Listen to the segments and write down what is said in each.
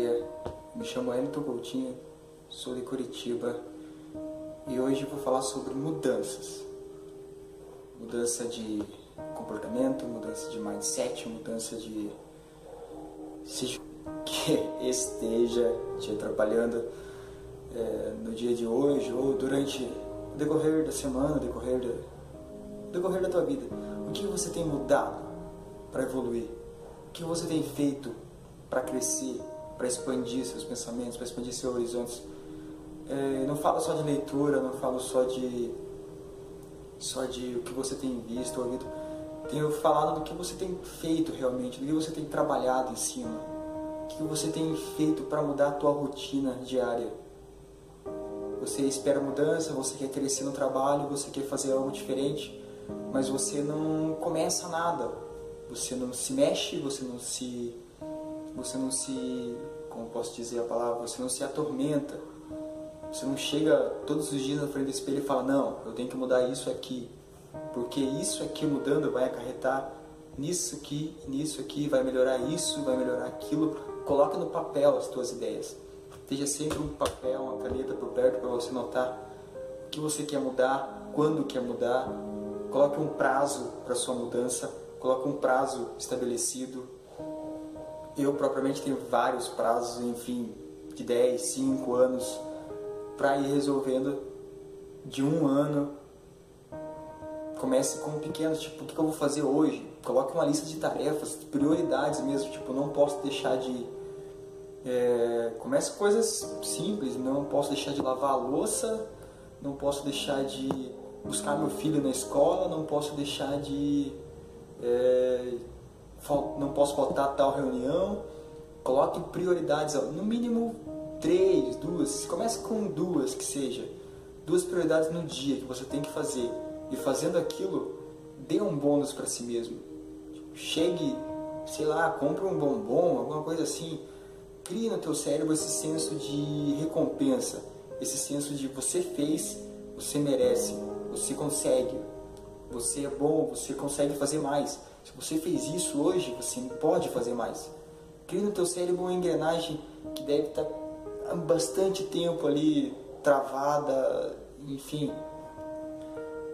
dia. Me chamo Elton Coutinho, sou de Curitiba e hoje vou falar sobre mudanças. Mudança de comportamento, mudança de mindset, mudança de seja que esteja te atrapalhando é, no dia de hoje ou durante o decorrer da semana, o decorrer da, decorrer da tua vida. O que você tem mudado para evoluir? O que você tem feito para crescer, para expandir seus pensamentos, para expandir seus horizontes? É, não falo só de leitura, não falo só de só de o que você tem visto, ouvido. Tenho falado do que você tem feito realmente, do que você tem trabalhado em cima, o que você tem feito para mudar a tua rotina diária. Você espera mudança, você quer crescer no trabalho, você quer fazer algo diferente, mas você não começa nada. Você não se mexe, você não se você não se, como posso dizer a palavra, você não se atormenta. Você não chega todos os dias na frente do espelho e fala: "Não, eu tenho que mudar isso aqui". Porque isso aqui mudando vai acarretar nisso aqui, nisso aqui, vai melhorar isso, vai melhorar aquilo. Coloque no papel as tuas ideias. Esteja sempre um papel, uma caneta por perto para você notar o que você quer mudar, quando quer mudar. Coloque um prazo para sua mudança, coloque um prazo estabelecido. Eu propriamente tenho vários prazos, enfim, de 10, 5 anos para ir resolvendo de um ano. Comece com pequenos, tipo, o que eu vou fazer hoje? Coloque uma lista de tarefas, prioridades mesmo, tipo, não posso deixar de é, comece com coisas simples, não posso deixar de lavar a louça, não posso deixar de buscar meu filho na escola, não posso deixar de. É, não posso faltar tal reunião. Coloque prioridades, no mínimo três, duas. Comece com duas que seja. Duas prioridades no dia que você tem que fazer. E fazendo aquilo, dê um bônus para si mesmo. Chegue, sei lá, compre um bombom, alguma coisa assim cria no teu cérebro esse senso de recompensa, esse senso de você fez, você merece, você consegue, você é bom, você consegue fazer mais. Se você fez isso hoje, você pode fazer mais. Cria no teu cérebro uma engrenagem que deve estar há bastante tempo ali travada, enfim.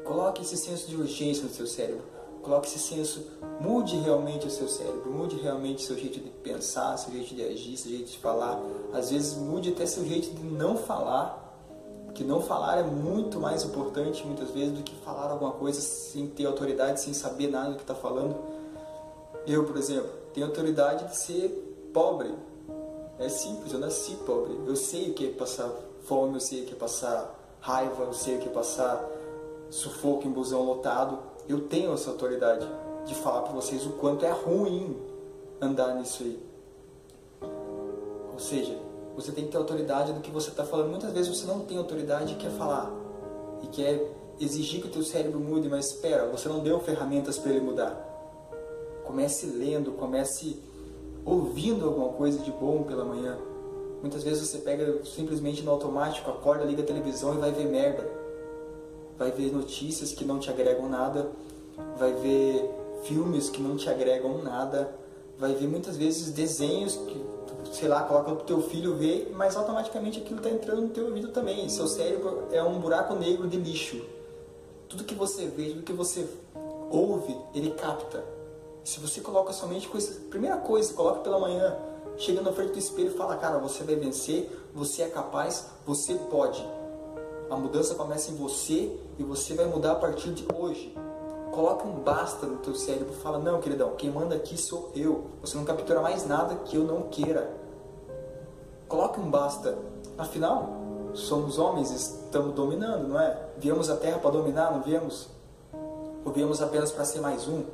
Coloque esse senso de urgência no seu cérebro coloque esse senso, mude realmente o seu cérebro, mude realmente seu jeito de pensar, seu jeito de agir, seu jeito de falar. Às vezes mude até seu jeito de não falar, que não falar é muito mais importante muitas vezes do que falar alguma coisa sem ter autoridade, sem saber nada do que está falando. Eu, por exemplo, tenho autoridade de ser pobre. É simples, eu nasci pobre. Eu sei o que é passar fome, eu sei o que é passar raiva, eu sei o que é passar sufoco em busão lotado eu tenho essa autoridade de falar para vocês o quanto é ruim andar nisso aí. Ou seja, você tem que ter autoridade do que você está falando. Muitas vezes você não tem autoridade e quer falar e quer exigir que o teu cérebro mude, mas espera, você não deu ferramentas para ele mudar. Comece lendo, comece ouvindo alguma coisa de bom pela manhã. Muitas vezes você pega simplesmente no automático, acorda, liga a televisão e vai ver merda vai ver notícias que não te agregam nada, vai ver filmes que não te agregam nada, vai ver muitas vezes desenhos que, sei lá, coloca o teu filho ver, mas automaticamente aquilo está entrando no teu ouvido também. Seu cérebro é um buraco negro de lixo. Tudo que você vê, tudo que você ouve, ele capta. Se você coloca somente coisa, primeira coisa, coloca pela manhã, chega na frente do espelho e fala, cara, você vai vencer, você é capaz, você pode. A mudança começa em você e você vai mudar a partir de hoje. Coloca um basta no teu cérebro fala, não, queridão, quem manda aqui sou eu. Você não captura mais nada que eu não queira. Coloque um basta. Afinal, somos homens, estamos dominando, não é? Viemos a Terra para dominar, não viemos? Ou viemos apenas para ser mais um?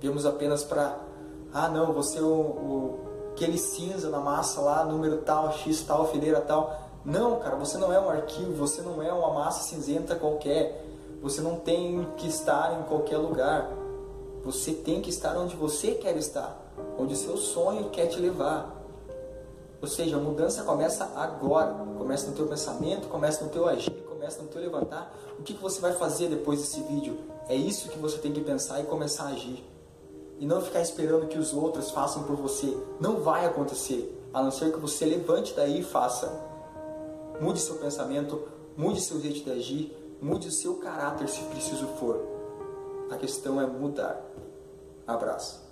Viemos apenas para, ah não, você o, o aquele cinza na massa lá, número tal, X tal, fileira tal. Não, cara, você não é um arquivo, você não é uma massa cinzenta qualquer. Você não tem que estar em qualquer lugar. Você tem que estar onde você quer estar, onde seu sonho quer te levar. Ou seja, a mudança começa agora, começa no teu pensamento, começa no teu agir, começa no teu levantar. O que, que você vai fazer depois desse vídeo? É isso que você tem que pensar e começar a agir. E não ficar esperando que os outros façam por você. Não vai acontecer. A não ser que você levante daí e faça. Mude seu pensamento, mude seu jeito de agir, mude o seu caráter se preciso for. A questão é mudar. Abraço.